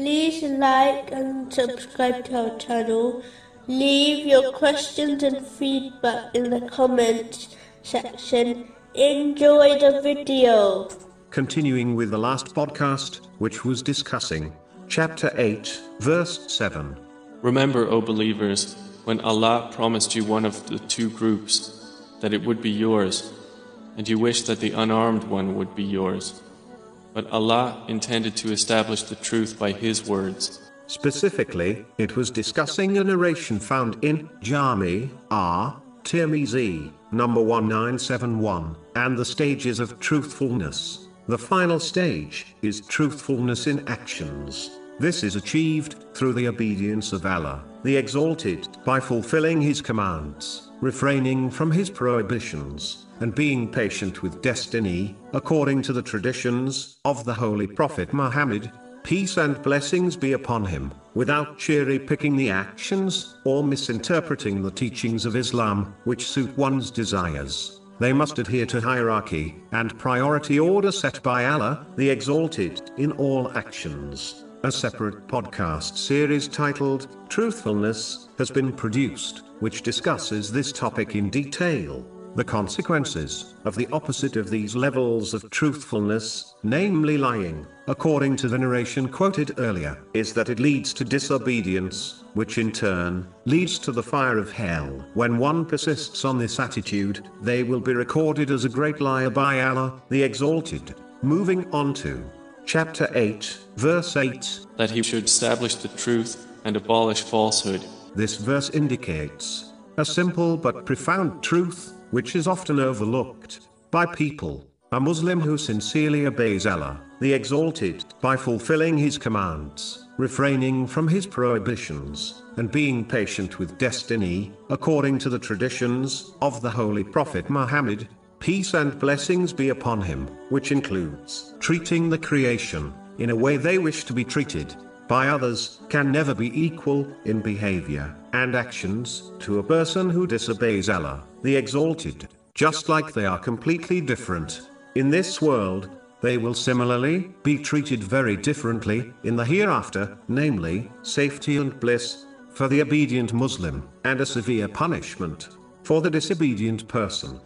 like and subscribe to our channel. Leave your questions and feedback in the comments section. Enjoy the video. Continuing with the last podcast, which was discussing chapter 8, verse 7. Remember, O believers, when Allah promised you one of the two groups, that it would be yours, and you wished that the unarmed one would be yours. But Allah intended to establish the truth by His words. Specifically, it was discussing a narration found in Jami R. Tirmizi, number 1971, and the stages of truthfulness. The final stage is truthfulness in actions. This is achieved through the obedience of Allah, the Exalted, by fulfilling His commands, refraining from His prohibitions, and being patient with destiny, according to the traditions of the Holy Prophet Muhammad, peace and blessings be upon him, without cherry picking the actions, or misinterpreting the teachings of Islam, which suit one's desires. They must adhere to hierarchy and priority order set by Allah, the Exalted, in all actions. A separate podcast series titled Truthfulness has been produced, which discusses this topic in detail. The consequences of the opposite of these levels of truthfulness, namely lying, according to the narration quoted earlier, is that it leads to disobedience, which in turn leads to the fire of hell. When one persists on this attitude, they will be recorded as a great liar by Allah, the Exalted. Moving on to chapter 8, verse 8. That He should establish the truth and abolish falsehood. This verse indicates a simple but profound truth which is often overlooked by people. A Muslim who sincerely obeys Allah, the Exalted, by fulfilling His commands, refraining from His prohibitions, and being patient with destiny, according to the traditions of the Holy Prophet Muhammad, peace and blessings be upon him, which includes treating the creation in a way they wish to be treated by others, can never be equal in behavior and actions to a person who disobeys Allah, the Exalted, just like they are completely different. In this world, they will similarly be treated very differently in the hereafter, namely, safety and bliss for the obedient Muslim, and a severe punishment for the disobedient person.